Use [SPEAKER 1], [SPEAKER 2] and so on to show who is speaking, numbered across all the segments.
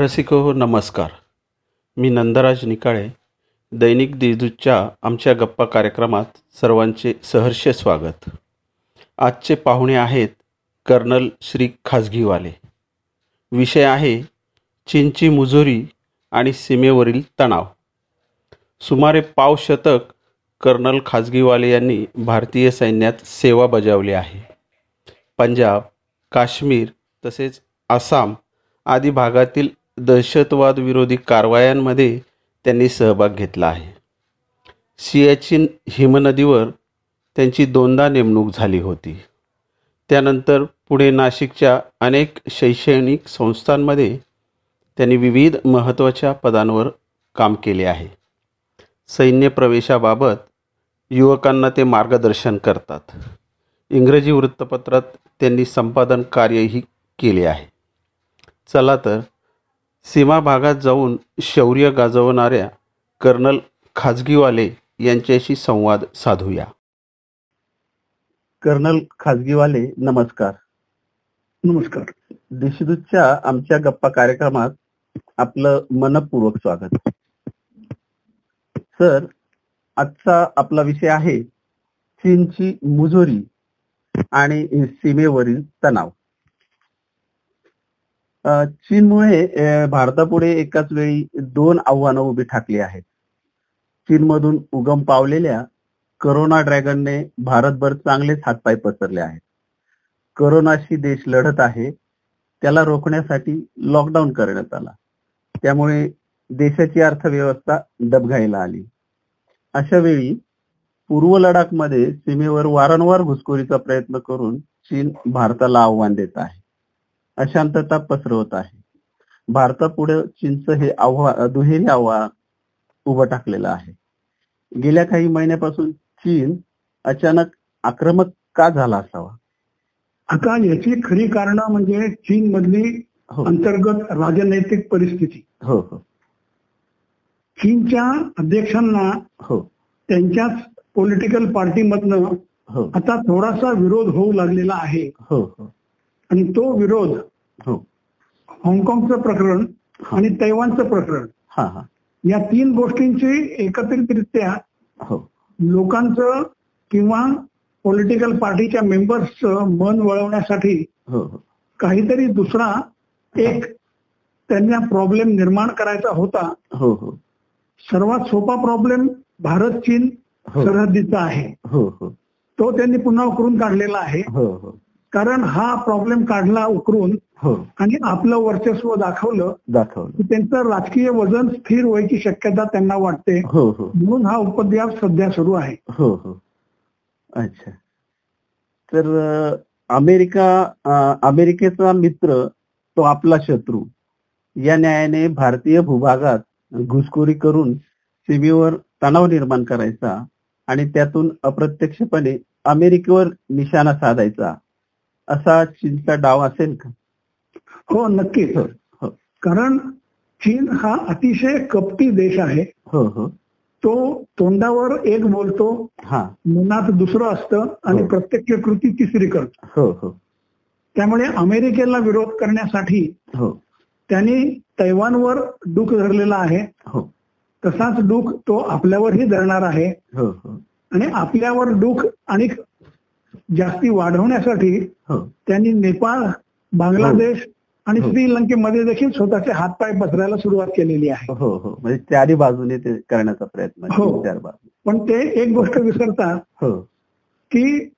[SPEAKER 1] रसिको नमस्कार. मी नंदराज निकाळे दैनिक देशदूतच्या आमच्या गप्पा कार्यक्रमात सर्वांचे सहर्ष स्वागत. आजचे पाहुणे आहेत कर्नल श्री खाजगीवाले. विषय आहे चीनची मुजोरी आणि सीमेवरील तणाव. सुमारे पाव शतक कर्नल खाजगीवाले यांनी भारतीय सैन्यात सेवा बजावली आहे. पंजाब काश्मीर तसेच आसाम आदी भागातील दहशतवाद विरोधी कारवायांमध्ये त्यांनी सहभाग घेतला आहे. सियाचीन हिमनदीवर त्यांची दोनदा नेमणूक झाली होती. त्यानंतर पुढे नाशिकच्या अनेक शैक्षणिक संस्थांमध्ये त्यांनी विविध महत्त्वाच्या पदांवर काम केले आहे. सैन्य प्रवेशाबाबत युवकांना ते मार्गदर्शन करतात. इंग्रजी वृत्तपत्रात त्यांनी संपादन कार्यही केले आहे. चला तर सीमा भागात जाऊन शौर्य गाजवणाऱ्या कर्नल खाजगीवाले यांच्याशी संवाद साधूया. कर्नल खाजगीवाले नमस्कार.
[SPEAKER 2] नमस्कार.
[SPEAKER 1] देशदूतच्या आमच्या गप्पा कार्यक्रमात आपलं मनपूर्वक स्वागत. सर आजचा आपला विषय आहे चीनची मुजोरी आणि सीमेवरील तणाव. चीनमुळे भारतापुढे एकाच वेळी दोन आव्हानं उभी ठाकली आहेत. चीनमधून उगम पावलेल्या करोना ड्रॅगनने भारतभर चांगलेच हातपाय पसरले आहेत. करोनाशी देश लढत आहे त्याला रोखण्यासाठी लॉकडाऊन करण्यात आला. त्यामुळे देशाची अर्थव्यवस्था डबघाईला आली. अशा वेळी पूर्व लडाखमध्ये सीमेवर वारंवार घुसखोरीचा प्रयत्न करून चीन भारताला आव्हान देत आहे. अशांतता पसरवत आहे. भारतापुढे चीनचं हे आव्हान दुहेरी आव्हान उभं टाकलेलं आहे. गेल्या काही महिन्यापासून चीन अचानक आक्रमक का झाला असावा?
[SPEAKER 2] आता याची खरी कारण म्हणजे चीन मधली
[SPEAKER 1] हो.
[SPEAKER 2] अंतर्गत राजनैतिक परिस्थिती.
[SPEAKER 1] हो हो.
[SPEAKER 2] चीनच्या अध्यक्षांना
[SPEAKER 1] हो.
[SPEAKER 2] त्यांच्याच पॉलिटिकल पार्टीमधनं
[SPEAKER 1] हो.
[SPEAKER 2] आता थोडासा विरोध होऊ लागलेला आहे.
[SPEAKER 1] हो हो.
[SPEAKER 2] आणि तो विरोध
[SPEAKER 1] हो.
[SPEAKER 2] हाँगकाँगचं प्रकरण आणि तैवानचं प्रकरण
[SPEAKER 1] हा हा.
[SPEAKER 2] या तीन गोष्टींची एकत्रितरित्या
[SPEAKER 1] हो.
[SPEAKER 2] लोकांचं किंवा पॉलिटिकल पार्टीच्या मेंबर्सचं मन वळवण्यासाठी
[SPEAKER 1] हो
[SPEAKER 2] काहीतरी दुसरा एक त्यांना प्रॉब्लेम निर्माण करायचा होता.
[SPEAKER 1] हो हो.
[SPEAKER 2] सर्वात सोपा प्रॉब्लेम भारत चीन सरहद्दीचा आहे.
[SPEAKER 1] हो हो.
[SPEAKER 2] तो त्यांनी पुन्हा उकरून काढलेला आहे. कारण हा प्रॉब्लेम काढला उकरून
[SPEAKER 1] हो.
[SPEAKER 2] आणि आपलं वर्चस्व दाखवलं
[SPEAKER 1] दाखवलं.
[SPEAKER 2] की त्यांचं राजकीय वजन स्थिर व्हायची शक्यता त्यांना वाटते.
[SPEAKER 1] हो हो.
[SPEAKER 2] म्हणून हा उपद्व्याप सध्या सुरू आहे.
[SPEAKER 1] हो हो. अच्छा. तर अमेरिका अमेरिकेचा मित्र तो आपला शत्रू. या न्यायाने भारतीय भूभागात घुसखोरी करून सीमेवर तणाव निर्माण करायचा आणि त्यातून अप्रत्यक्षपणे अमेरिकेवर निशाणा साधायचा. असा चीनचा डाव असेल का?
[SPEAKER 2] हो नक्कीच
[SPEAKER 1] हो. हो.
[SPEAKER 2] कारण चीन हा अतिशय कपटी देश आहे.
[SPEAKER 1] हो हो.
[SPEAKER 2] तो तोंडावर एक बोलतो
[SPEAKER 1] हा.
[SPEAKER 2] मनात दुसरं असतं आणि
[SPEAKER 1] हो.
[SPEAKER 2] प्रत्यक्ष कृती तिसरी करतो.
[SPEAKER 1] हो हो.
[SPEAKER 2] त्यामुळे अमेरिकेला विरोध करण्यासाठी
[SPEAKER 1] हो.
[SPEAKER 2] त्यांनी तैवानवर डूक धरलेला आहे.
[SPEAKER 1] हो.
[SPEAKER 2] तसाच डूक तो आपल्यावरही धरणार आहे.
[SPEAKER 1] हो हो.
[SPEAKER 2] आणि आपल्यावर डूक आणि जास्ती वाढवण्यासाठी
[SPEAKER 1] हो.
[SPEAKER 2] त्यांनी नेपाळ बांगलादेश आणि
[SPEAKER 1] हो.
[SPEAKER 2] श्रीलंकेमध्ये देखील स्वतःचे हातपाय पसरायला सुरुवात केलेली आहे.
[SPEAKER 1] हो हो. म्हणजे चारी बाजूने ते करण्याचा प्रयत्न
[SPEAKER 2] हो. पण ते एक गोष्ट विसरतात
[SPEAKER 1] हो.
[SPEAKER 2] की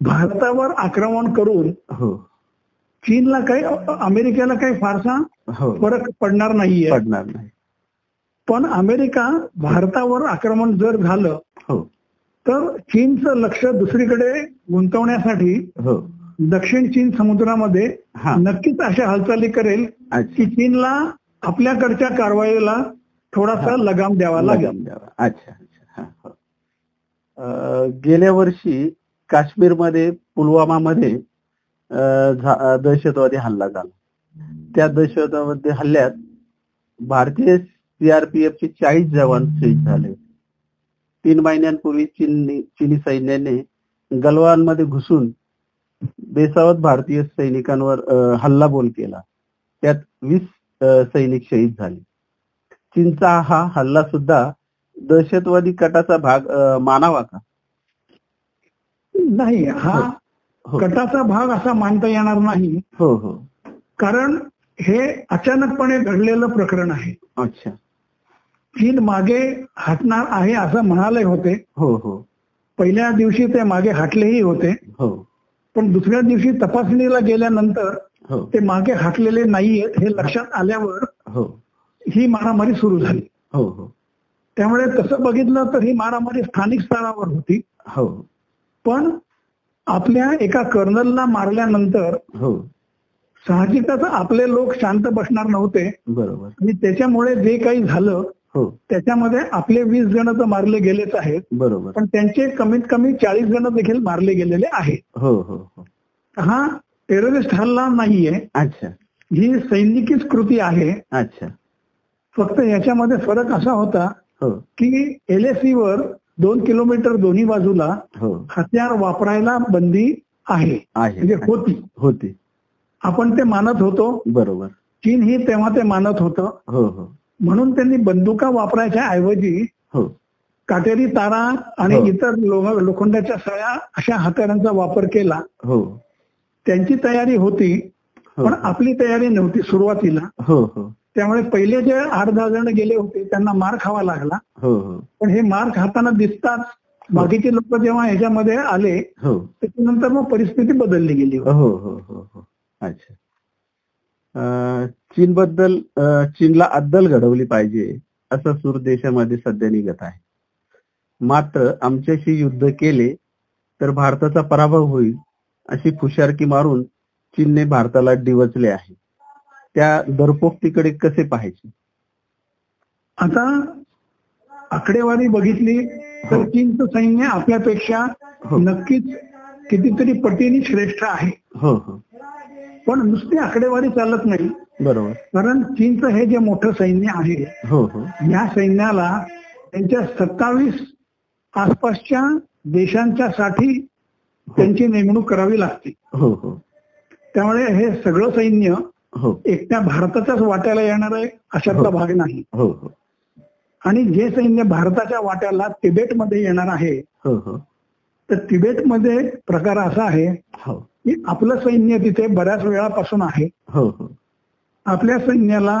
[SPEAKER 2] भारतावर आक्रमण करून
[SPEAKER 1] हो.
[SPEAKER 2] चीनला काही अमेरिकेला काही फारसा
[SPEAKER 1] हो.
[SPEAKER 2] फरक पडणार नाहीये.
[SPEAKER 1] पडणार नाही.
[SPEAKER 2] पण अमेरिका भारतावर आक्रमण जर झालं
[SPEAKER 1] हो.
[SPEAKER 2] तर चीनचं लक्ष दुसरीकडे गुंतवण्यासाठी
[SPEAKER 1] हो
[SPEAKER 2] दक्षिण चीन समुद्रामध्ये
[SPEAKER 1] हा
[SPEAKER 2] नक्कीच अशा हालचाली करेल की चीनला आपल्याकडच्या कारवाईला थोडासा. लगाम द्यावा लागेल
[SPEAKER 1] लगाम द्यावा. अच्छा अच्छा हा, हो. गेल्या वर्षी काश्मीरमध्ये पुलवामामध्ये दहशतवादी हल्ला झाला त्या दहशतवादी हल्ल्यात भारतीय सीआरपीएफचे चाळीस जवान शहीद झाले. तीन महिन्यांपूर्वी चीननी चिनी सैन्याने गलवानमध्ये घुसून बेसावत भारतीय सैनिकांवर अं, हल्लाबोल केला. त्यात वीस सैनिक शहीद झाले. चीनचा हा हल्ला सुद्धा दहशतवादी कटाचा भाग मानावा का?
[SPEAKER 2] नाही हा
[SPEAKER 1] हो.
[SPEAKER 2] कटाचा भाग असा मानता येणार नाही.
[SPEAKER 1] हो हो.
[SPEAKER 2] कारण हे अचानकपणे घडलेलं प्रकरण आहे.
[SPEAKER 1] अच्छा.
[SPEAKER 2] चीन मागे हटणार आहे असं म्हणाले होते.
[SPEAKER 1] हो हो.
[SPEAKER 2] पहिल्या दिवशी ते मागे हटलेही होते.
[SPEAKER 1] हो.
[SPEAKER 2] पण दुसऱ्या दिवशी तपासणीला गेल्यानंतर
[SPEAKER 1] हो.
[SPEAKER 2] ते मागे हटलेले नाहीयेत हे लक्षात आल्यावर
[SPEAKER 1] हो.
[SPEAKER 2] ही मारामारी सुरू झाली.
[SPEAKER 1] हो हो.
[SPEAKER 2] त्यामुळे तसं बघितलं तर ही मारामारी स्थानिक स्तरावर होती.
[SPEAKER 1] हो.
[SPEAKER 2] पण आपल्या एका कर्नलला मारल्यानंतर
[SPEAKER 1] हो.
[SPEAKER 2] साहजिकच आपले लोक शांत बसणार नव्हते.
[SPEAKER 1] बरोबर.
[SPEAKER 2] आणि त्याच्यामुळे जे काही झालं त्याच्यामध्ये आपले वीस जण तर मारले गेलेच आहेत.
[SPEAKER 1] बरोबर.
[SPEAKER 2] पण त्यांचे कमीत कमी चाळीस जण देखील मारले गेलेले आहेत.
[SPEAKER 1] हो हो हो.
[SPEAKER 2] हा टेररिस्ट हल्ला नाहीये.
[SPEAKER 1] अच्छा.
[SPEAKER 2] ही सैनिकीच कृती आहे.
[SPEAKER 1] अच्छा.
[SPEAKER 2] फक्त याच्यामध्ये फरक असा होता
[SPEAKER 1] हो.
[SPEAKER 2] की एलएसी वर दोन किलोमीटर दोन्ही बाजूला
[SPEAKER 1] हो.
[SPEAKER 2] हत्यार वापरायला बंदी आहे. म्हणजे होती.
[SPEAKER 1] होती.
[SPEAKER 2] आपण ते मानत होतो.
[SPEAKER 1] बरोबर.
[SPEAKER 2] चीन ही तेव्हा ते मानत होतं.
[SPEAKER 1] हो हो.
[SPEAKER 2] म्हणून त्यांनी बंदुका वापरायच्या ऐवजी
[SPEAKER 1] हो.
[SPEAKER 2] काटेरी तारा आणि
[SPEAKER 1] हो.
[SPEAKER 2] इतर लोखंडाच्या सळ्या अशा हत्यारांचा वापर केला.
[SPEAKER 1] हो.
[SPEAKER 2] त्यांची तयारी होती पण आपली तयारी नव्हती सुरुवातीला.
[SPEAKER 1] हो हो.
[SPEAKER 2] त्यामुळे पहिले जे आठ दहा जण गेले होते त्यांना मार खावा लागला.
[SPEAKER 1] हो हो.
[SPEAKER 2] पण हे मार खाताना दिसताच बाकीचे लोक जेव्हा ह्याच्यामध्ये आले त्याच्यानंतर मग परिस्थिती बदलली गेली.
[SPEAKER 1] अच्छा. चीन बद्दल चीनला अद्दल घडवली पाहिजे असा सूर देशामध्ये सध्या निघत आहे मात्र आमच्याशी युद्ध केले तर भारताचा पराभव होईल अशी फुशारकी मारून चीनने भारताला डिवचले आहे त्या दरपोक्तीकडे कसे पाहायचे
[SPEAKER 2] आता आकडेवारी बघितली तर. चीनचं सैन्य आपल्यापेक्षा
[SPEAKER 1] हो.
[SPEAKER 2] नक्कीच कितीतरी पटीने श्रेष्ठ आहे
[SPEAKER 1] हो हो
[SPEAKER 2] पण नुसती आकडेवारी चालत नाही.
[SPEAKER 1] बरोबर.
[SPEAKER 2] कारण चीनचं हे जे मोठं सैन्य आहे
[SPEAKER 1] हो हो.
[SPEAKER 2] या सैन्याला त्यांच्या सत्तावीस आसपासच्या देशांच्या साठी त्यांची नेमणूक करावी लागते.
[SPEAKER 1] हो हो.
[SPEAKER 2] त्यामुळे हे सगळं सैन्य
[SPEAKER 1] हो.
[SPEAKER 2] एकट्या भारताच्याच वाट्याला येणार आहे अशातला
[SPEAKER 1] हो.
[SPEAKER 2] भाग नाही.
[SPEAKER 1] हो हो.
[SPEAKER 2] आणि जे सैन्य भारताच्या वाट्याला तिबेटमध्ये येणार आहे
[SPEAKER 1] हो हो.
[SPEAKER 2] तर तिबेटमध्ये प्रकार असा आहे
[SPEAKER 1] हो.
[SPEAKER 2] की आपलं सैन्य तिथे बऱ्याच वेळापासून आहे.
[SPEAKER 1] हो हो.
[SPEAKER 2] आपल्या सैन्याला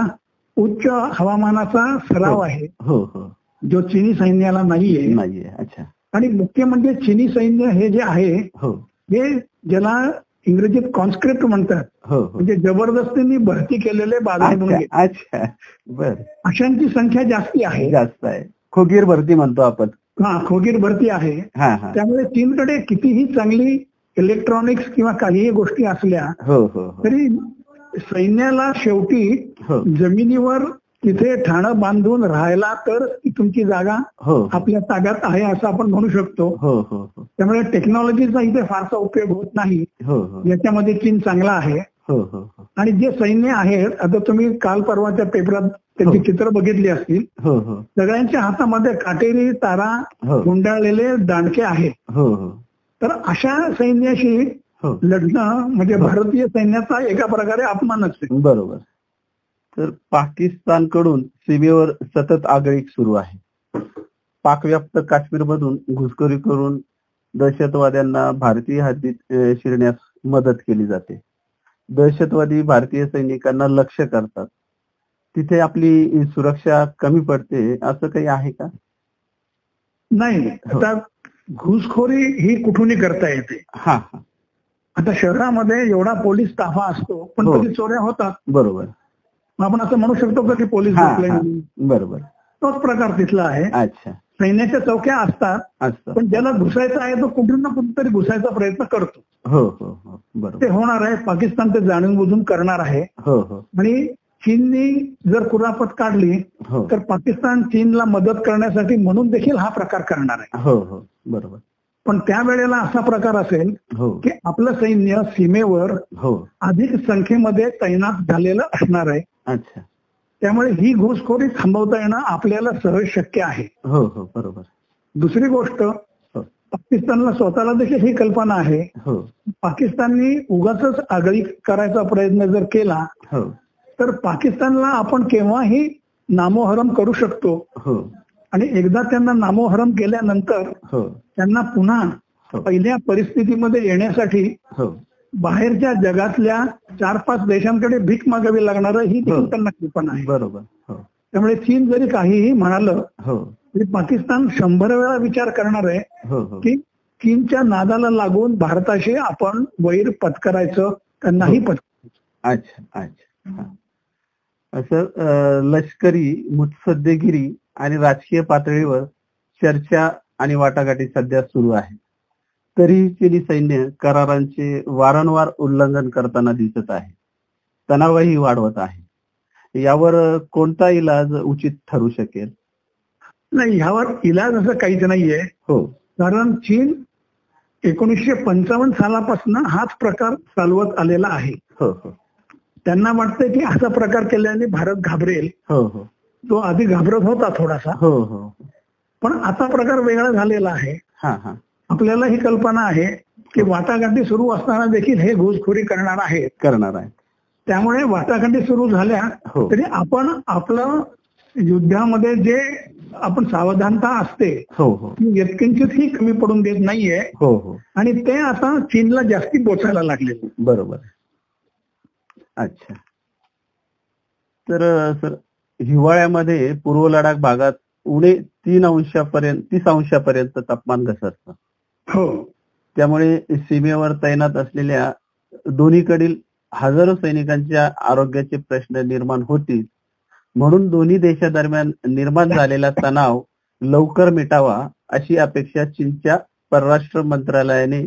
[SPEAKER 2] उच्च हवामानाचा सराव आहे.
[SPEAKER 1] हो हो.
[SPEAKER 2] जो चीनी सैन्याला नाहीये.
[SPEAKER 1] नाहीये अच्छा.
[SPEAKER 2] आणि मुख्य म्हणजे चीनी सैन्य हे जे आहे
[SPEAKER 1] हो.
[SPEAKER 2] हे ज्याला इंग्रजीत कॉन्स्क्रिप्ट म्हणतात.
[SPEAKER 1] हो हो.
[SPEAKER 2] म्हणजे जबरदस्तीने भरती केलेले
[SPEAKER 1] अच्छा. बर.
[SPEAKER 2] अशांची संख्या जास्ती आहे.
[SPEAKER 1] जास्त आहे. खोगीर भरती म्हणतो आपण.
[SPEAKER 2] हा खोगीर भरती आहे.
[SPEAKER 1] हा हा.
[SPEAKER 2] त्यामुळे चीनकडे कितीही चांगली इलेक्ट्रॉनिक्स किंवा काहीही गोष्टी असल्या
[SPEAKER 1] हो हो हो.
[SPEAKER 2] तरी सैन्याला शेवटी जमिनीवर तिथे ठाणं बांधून राहायला तर तुमची जागा
[SPEAKER 1] हो.
[SPEAKER 2] आपल्या ताब्यात आहे असं आपण म्हणू शकतो.
[SPEAKER 1] हो हो हो.
[SPEAKER 2] त्यामुळे टेक्नॉलॉजीचा इथे फारसा उपयोग होत नाही.
[SPEAKER 1] हो हो.
[SPEAKER 2] याच्यामध्ये चीन चांगला आहे.
[SPEAKER 1] हो हो हो.
[SPEAKER 2] आणि जे सैन्य आहेत आता तुम्ही काल परवाच्या पेपरात त्यांची. चित्र बघितली असतील. सगळ्यांच्या हातामध्ये काटेरी तारा गुंडाळलेले दांडके आहेत. तर अशा सैन्याशी
[SPEAKER 1] हो.
[SPEAKER 2] लढणं म्हणजे भारतीय सैन्याचा एका प्रकारे अपमानच आहे
[SPEAKER 1] बरोबर. तर पाकिस्तानकडून सीमेवर सतत आगळीक सुरू आहे. पाकव्याप्त काश्मीरमधून घुसखोरी करून दहशतवाद्यांना भारतीय हद्दीत शिरण्यास मदत केली जाते. दहशतवादी भारतीय सैनिकांना लक्ष करतात. तिथे आपली सुरक्षा कमी पडते असं काही आहे का?
[SPEAKER 2] नाही
[SPEAKER 1] हो.
[SPEAKER 2] घुसखोरी ही कुठूनही करता येते.
[SPEAKER 1] हा हा.
[SPEAKER 2] आता शहरामध्ये एवढा पोलीस ताफा असतो पण
[SPEAKER 1] हो.
[SPEAKER 2] कधी चोऱ्या होतात.
[SPEAKER 1] बरोबर.
[SPEAKER 2] आपण असं म्हणू शकतो का की पोलीस
[SPEAKER 1] हा हा? बरोबर.
[SPEAKER 2] तोच प्रकार तिथला आहे.
[SPEAKER 1] अच्छा.
[SPEAKER 2] सैन्याच्या चौक्या असतात
[SPEAKER 1] असतं
[SPEAKER 2] पण ज्याला घुसायचं आहे तो कुठून ना कुठेतरी घुसायचा प्रयत्न करतो.
[SPEAKER 1] हो हो हो.
[SPEAKER 2] ते होणार आहे पाकिस्तान ते जाणून बुजून करणार आहे.
[SPEAKER 1] हो हो.
[SPEAKER 2] आणि चीननी जर कुरापत काढली
[SPEAKER 1] हो.
[SPEAKER 2] तर पाकिस्तान चीनला मदत करण्यासाठी म्हणून देखील हा प्रकार करणार आहे.
[SPEAKER 1] हो हो. बरोबर.
[SPEAKER 2] पण त्यावेळेला असा प्रकार असेल
[SPEAKER 1] हो.
[SPEAKER 2] की आपलं सैन्य सीमेवर
[SPEAKER 1] हो.
[SPEAKER 2] अधिक संख्येमध्ये तैनात झालेलं असणार आहे.
[SPEAKER 1] अच्छा.
[SPEAKER 2] त्यामुळे ही घुसखोरी थांबवता येणं आपल्याला सहज शक्य आहे.
[SPEAKER 1] हो हो बरोबर.
[SPEAKER 2] दुसरी गोष्ट
[SPEAKER 1] हो.
[SPEAKER 2] पाकिस्तानला स्वतःला देखील ही कल्पना आहे.
[SPEAKER 1] हो.
[SPEAKER 2] पाकिस्ताननी उगाच आगळी करायचा प्रयत्न जर केला
[SPEAKER 1] हो.
[SPEAKER 2] तर पाकिस्तानला आपण केव्हाही नामोहरम करू शकतो.
[SPEAKER 1] हो.
[SPEAKER 2] आणि एकदा त्यांना नामोहरम केल्यानंतर
[SPEAKER 1] हो.
[SPEAKER 2] त्यांना पुन्हा
[SPEAKER 1] हो.
[SPEAKER 2] पहिल्या परिस्थितीमध्ये येण्यासाठी
[SPEAKER 1] हो.
[SPEAKER 2] बाहेरच्या जगातल्या चार पाच देशांकडे भीक मागावी लागणार ही. त्यांना कल्पना आहे.
[SPEAKER 1] बरोबर.
[SPEAKER 2] त्यामुळे चीन जरी काहीही म्हणालं
[SPEAKER 1] हो.
[SPEAKER 2] तरी पाकिस्तान शंभर वेळा विचार करणार आहे की चीनच्या नादाला लागून भारताशी आपण वैर पत्करायचं का नाही पत्करायचं.
[SPEAKER 1] अच्छा अच्छा. असं लष्करी मुत्सद्देगिरी आणि राजकीय पातळीवर चर्चा आणि वाटाघाटी सध्या सुरू आहे. तरीही चिनी सैन्य करारांचे वारंवार उल्लंघन करताना दिसत आहे. तणावही वाढवत आहे. यावर कोणता इलाज उचित ठरू शकेल?
[SPEAKER 2] नाही ह्यावर इलाज असं काहीच नाहीये.
[SPEAKER 1] हो.
[SPEAKER 2] कारण चीन एकोणीसशे पंचावन्न सालापासून हाच प्रकार चालवत आलेला आहे.
[SPEAKER 1] हो हो.
[SPEAKER 2] त्यांना वाटतंय की असा प्रकार केल्याने भारत घाबरेल.
[SPEAKER 1] हो हो.
[SPEAKER 2] तो आधी घाबरत होता थोडासा.
[SPEAKER 1] हो हो.
[SPEAKER 2] पण आता प्रकार वेगळा झालेला आहे.
[SPEAKER 1] हा हा.
[SPEAKER 2] आपल्याला ही कल्पना आहे की वाटाघाटी सुरू असताना देखील हे घुसखोरी करणार आहेत.
[SPEAKER 1] करणार आहे
[SPEAKER 2] त्यामुळे वाटाघाटी सुरू झाल्या
[SPEAKER 1] हो.
[SPEAKER 2] तरी आपण आपलं युद्धामध्ये जे आपण सावधानता असते
[SPEAKER 1] हो हो.
[SPEAKER 2] यत्किंचितही कमी पडून देत नाहीये.
[SPEAKER 1] हो हो.
[SPEAKER 2] आणि ते आता चीनला जास्ती बोचायला लागले
[SPEAKER 1] बरोबर अच्छा. तर सर हिवाळ्यामध्ये पूर्व लडाख भागात उणे तीन अंशापर्यंत तीस अंशापर्यंत तापमान घसरतं.
[SPEAKER 2] हो.
[SPEAKER 1] त्यामुळे सीमेवर तैनात असलेल्या दोन्हीकडील हजारो सैनिकांच्या आरोग्याचे प्रश्न निर्माण होतील. म्हणून दोन्ही देशादरम्यान निर्माण झालेला तणाव लवकर मिटावा अशी अपेक्षा चीनच्या परराष्ट्र मंत्रालयाने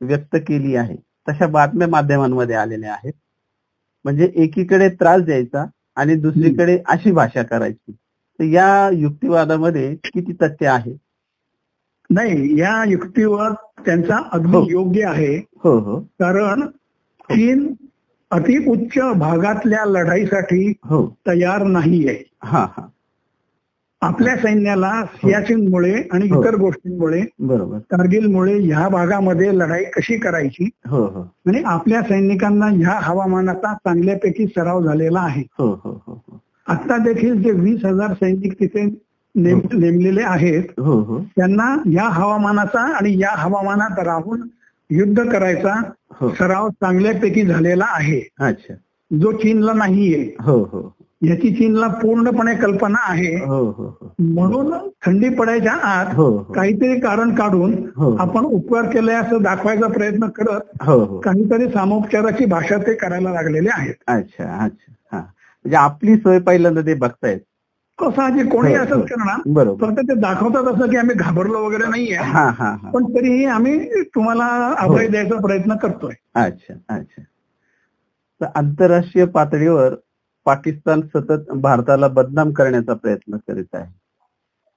[SPEAKER 1] व्यक्त केली आहे. तशा बातम्या माध्यमांमध्ये आलेल्या आहेत. म्हणजे एकीकडे त्रास द्यायचा आणि दुसरीकडे अशी भाषा करायची. तर या युक्तिवादामध्ये किती तथ्य आहे?
[SPEAKER 2] नाही या युक्तीवर त्यांचा अगदी
[SPEAKER 1] हो.
[SPEAKER 2] योग्य आहे.
[SPEAKER 1] हो हो.
[SPEAKER 2] कारण चीन अति उच्च भागातल्या लढाईसाठी
[SPEAKER 1] हो.
[SPEAKER 2] तयार नाहीये.
[SPEAKER 1] हा हा.
[SPEAKER 2] आपल्या सैन्याला सियाचीनमुळे आणि
[SPEAKER 1] हो.
[SPEAKER 2] इतर गोष्टींमुळे
[SPEAKER 1] बरोबर.
[SPEAKER 2] कारगिलमुळे ह्या भागामध्ये लढाई कशी करायची?
[SPEAKER 1] हो हो.
[SPEAKER 2] आणि आपल्या सैनिकांना ह्या हवामानाचा चांगल्यापैकी सराव झालेला आहे.
[SPEAKER 1] हो हो हो हो.
[SPEAKER 2] आता देखील जे वीस हजार सैनिक तिथे नेम- नेमलेले आहेत
[SPEAKER 1] हो हो.
[SPEAKER 2] त्यांना या हवामानाचा आणि या हवामानात राहून युद्ध करायचा
[SPEAKER 1] हो.
[SPEAKER 2] सराव चांगल्यापैकी झालेला आहे.
[SPEAKER 1] अच्छा.
[SPEAKER 2] जो चीनला नाहीये.
[SPEAKER 1] हो हो.
[SPEAKER 2] याची चीनला पूर्णपणे कल्पना आहे.
[SPEAKER 1] हो हो हो.
[SPEAKER 2] म्हणून थंडी पडायच्या आत काहीतरी कारण काढून. आपण उपकार केले असं दाखवायचा प्रयत्न करत काहीतरी सामोपचाराची भाषा ते करायला लागलेले आहेत.
[SPEAKER 1] अच्छा अच्छा. हा. म्हणजे आपली सोय पहिल्यांदा ते बघतायत.
[SPEAKER 2] कसं आहे कोणी. असंच करणार?
[SPEAKER 1] बरोबर.
[SPEAKER 2] फक्त ते दाखवतात असं की आम्ही घाबरलो वगैरे नाहीये. पण तरीही आम्ही तुम्हाला अभय. द्यायचा प्रयत्न करतोय.
[SPEAKER 1] अच्छा अच्छा. तर आंतरराष्ट्रीय पातळीवर पाकिस्तान सतत भारताला बदनाम करण्याचा प्रयत्न करीत आहे.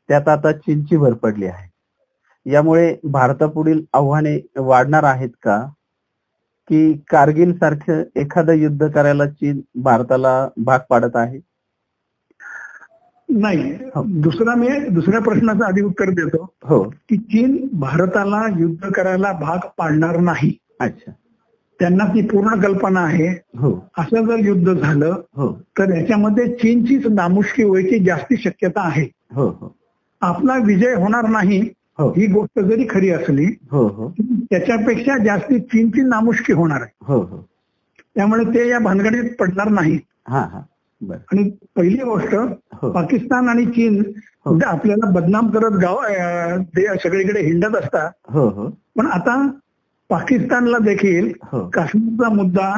[SPEAKER 1] त्यात आता चीनची भर पडली आहे. यामुळे भारतापुढील आव्हाने वाढणार आहेत का? की कारगिल सारखं एखादं युद्ध करायला चीन भारताला भाग पाडत आहे?
[SPEAKER 2] नाही.
[SPEAKER 1] हो.
[SPEAKER 2] दुसरा मी दुसऱ्या प्रश्नाचं आधी उत्तर देतो.
[SPEAKER 1] हो.
[SPEAKER 2] की चीन भारताला युद्ध करायला भाग पाडणार नाही.
[SPEAKER 1] अच्छा.
[SPEAKER 2] त्यांना ती पूर्ण कल्पना आहे.
[SPEAKER 1] हो.
[SPEAKER 2] असं जर युद्ध झालं
[SPEAKER 1] हो.
[SPEAKER 2] तर याच्यामध्ये चीनचीच नामुष्की व्हायची जास्ती शक्यता आहे.
[SPEAKER 1] हो हो.
[SPEAKER 2] आपला विजय होणार नाही
[SPEAKER 1] हो.
[SPEAKER 2] गोष्ट जरी खरी असली त्याच्यापेक्षा जास्ती चीनची नामुष्की होणार आहे. त्यामुळे ते या भानगडीत पडणार नाही.
[SPEAKER 1] हा हा.
[SPEAKER 2] आणि पहिली गोष्ट पाकिस्तान आणि चीन. आपल्याला बदनाम करत गाव सगळीकडे हिंडत असतात. पण आता पाकिस्तानला देखील
[SPEAKER 1] हो.
[SPEAKER 2] काश्मीरचा मुद्दा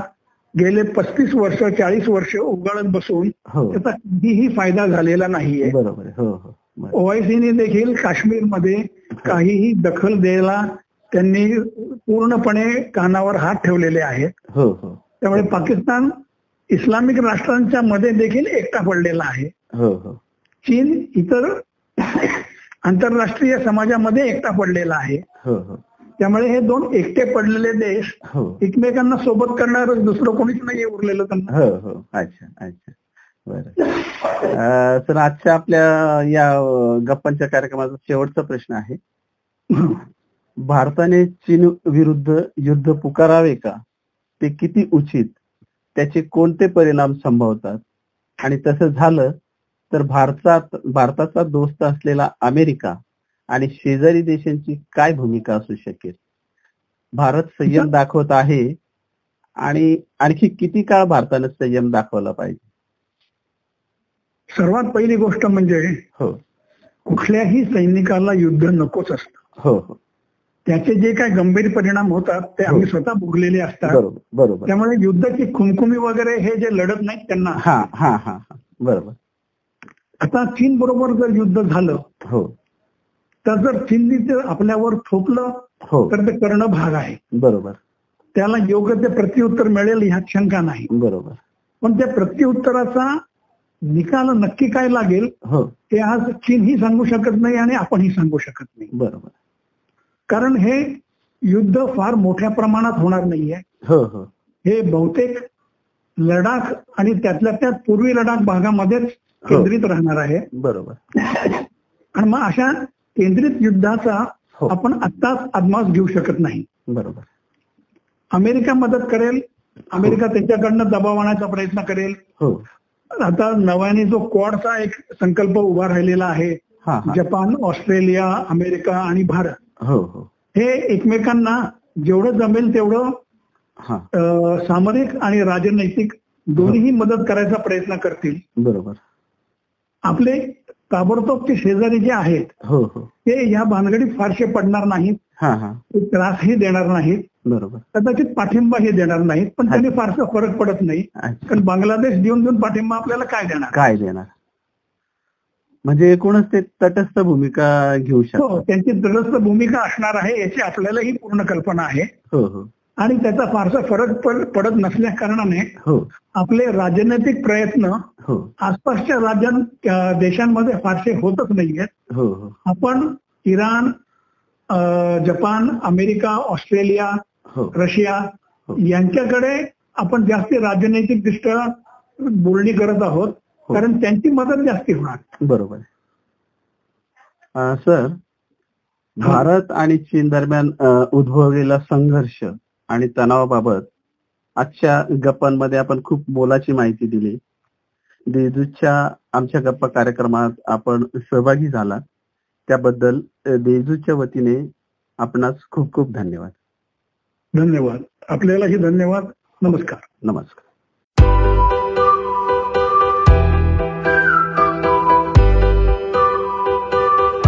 [SPEAKER 2] गेले पस्तीस वर्ष चाळीस वर्ष उगाळत बसून
[SPEAKER 1] हो.
[SPEAKER 2] त्याचा काहीही फायदा झालेला नाहीये.
[SPEAKER 1] हो.
[SPEAKER 2] ओआयसीने देखील काश्मीरमध्ये काहीही दखल द्यायला त्यांनी पूर्णपणे कानावर हात ठेवलेले आहेत. त्यामुळे पाकिस्तान इस्लामिक राष्ट्रांच्या मध्ये देखील एकटा पडलेला आहे. चीन इतर आंतरराष्ट्रीय समाजामध्ये एकटा पडलेला आहे. त्यामुळे हे दोन एकटे पडलेले देश
[SPEAKER 1] हो.
[SPEAKER 2] एकमेकांना सोबत करणार दुसरं कोणीच नाही उरलेलं त्यांना.
[SPEAKER 1] हो हो. अच्छा अच्छा. बरं. तर आजच्या आपल्या या गप्पांच्या कार्यक्रमाचा शेवटचा प्रश्न आहे. भारताने चीन विरुद्ध युद्ध पुकारावे का? ते किती उचित? त्याचे कोणते परिणाम संभवतात? आणि तसं झालं तर भारतात भारताचा दोस्त असलेला अमेरिका आणि शेजारी देशांची काय भूमिका असू शकेल? भारत संयम दाखवत आहे आणि आणखी किती काळ भारतानं संयम दाखवला पाहिजे?
[SPEAKER 2] सर्वात पहिली गोष्ट म्हणजे
[SPEAKER 1] हो.
[SPEAKER 2] कुठल्याही सैनिकाला युद्ध नकोच असतं.
[SPEAKER 1] हो हो.
[SPEAKER 2] त्याचे जे काही गंभीर परिणाम होतात ते आम्ही स्वतः भोगलेले असतात.
[SPEAKER 1] बरोबर बरोबर.
[SPEAKER 2] त्यामुळे युद्धाची खुमखुमी वगैरे हे जे लढत नाहीत त्यांना.
[SPEAKER 1] हा हा हा हा. बरोबर.
[SPEAKER 2] आता चीन बरोबर जर युद्ध झालं
[SPEAKER 1] हो.
[SPEAKER 2] तर जर चीननी ते आपल्यावर थोपलं
[SPEAKER 1] हो.
[SPEAKER 2] तर ते करणं भाग आहे.
[SPEAKER 1] बरोबर.
[SPEAKER 2] त्याला योग्य ते प्रत्युत्तर मिळेल ह्यात शंका नाही.
[SPEAKER 1] बरोबर.
[SPEAKER 2] पण त्या प्रत्युत्तराचा निकाल नक्की काय लागेल
[SPEAKER 1] हो.
[SPEAKER 2] हे आज चीनही सांगू शकत नाही आणि आपणही सांगू शकत नाही.
[SPEAKER 1] बरोबर.
[SPEAKER 2] कारण हे युद्ध फार मोठ्या प्रमाणात होणार नाहीये.
[SPEAKER 1] हो हो.
[SPEAKER 2] हे बहुतेक लडाख आणि त्यातल्या त्यात पूर्वी लडाख भागामध्येच केंद्रित राहणार आहे.
[SPEAKER 1] बरोबर.
[SPEAKER 2] आणि मग अशा केंद्रित युद्धाचा
[SPEAKER 1] हो.
[SPEAKER 2] आपण आत्ताच अदमास घेऊ शकत नाही.
[SPEAKER 1] बरोबर.
[SPEAKER 2] अमेरिका मदत करेल अमेरिका त्यांच्याकडनं दबाव आणण्याचा प्रयत्न करेल.
[SPEAKER 1] हो.
[SPEAKER 2] आता नव्याने जो क्वाडचा एक संकल्प उभा राहिलेला आहे
[SPEAKER 1] हा हा.
[SPEAKER 2] जपान ऑस्ट्रेलिया अमेरिका आणि भारत
[SPEAKER 1] हो हो.
[SPEAKER 2] हे एकमेकांना जेवढं जमेल तेवढं
[SPEAKER 1] हा.
[SPEAKER 2] सामरिक आणि राजनैतिक दोन्हीही मदत करायचा प्रयत्न करतील.
[SPEAKER 1] बरोबर.
[SPEAKER 2] आपले ताबडतोबचे शेजारी जे आहेत
[SPEAKER 1] हो हो.
[SPEAKER 2] ते या भानगडीत फारसे पडणार नाहीत.
[SPEAKER 1] हा हा.
[SPEAKER 2] ते त्रासही देणार नाहीत.
[SPEAKER 1] बरोबर.
[SPEAKER 2] कदाचित पाठिंबाही देणार नाहीत पण त्यांनी फारसा फरक पडत नाही. कारण बांगलादेश देऊन देऊन पाठिंबा आपल्याला काय देणार?
[SPEAKER 1] काय देणार? म्हणजे एकूणच ते तटस्थ भूमिका घेऊ
[SPEAKER 2] हो
[SPEAKER 1] शकतात.
[SPEAKER 2] त्यांची तटस्थ भूमिका असणार आहे याची आपल्यालाही पूर्ण कल्पना आहे.
[SPEAKER 1] हो हो.
[SPEAKER 2] आणि त्याचा फारसा फरक पड- पडत नसल्या कारणाने
[SPEAKER 1] हो.
[SPEAKER 2] आपले राजनैतिक प्रयत्न
[SPEAKER 1] हो.
[SPEAKER 2] आसपासच्या राज्यां देशांमध्ये फारसे होतच नाहीयेत.
[SPEAKER 1] हो
[SPEAKER 2] आपण Iran Japan America Australia Russia. यांच्याकडे आपण जास्ती राजनैतिक दृष्ट्या बोलणी करत आहोत. कारण त्यांची मदत जास्ती होणार.
[SPEAKER 1] बरोबर सर भारत आणि चीन दरम्यान उद्भवलेला संघर्ष आणि तणावाबाबत आजच्या गप्पांमध्ये आपण खूप मोलाची माहिती दिली. देजूच्या आमच्या गप्पा कार्यक्रमात आपण सहभागी झाला त्याबद्दल देजूच्या वतीने आपणास खूप खूप धन्यवाद.
[SPEAKER 2] धन्यवाद. आपल्यालाही धन्यवाद. नमस्कार.
[SPEAKER 1] नमस्कार.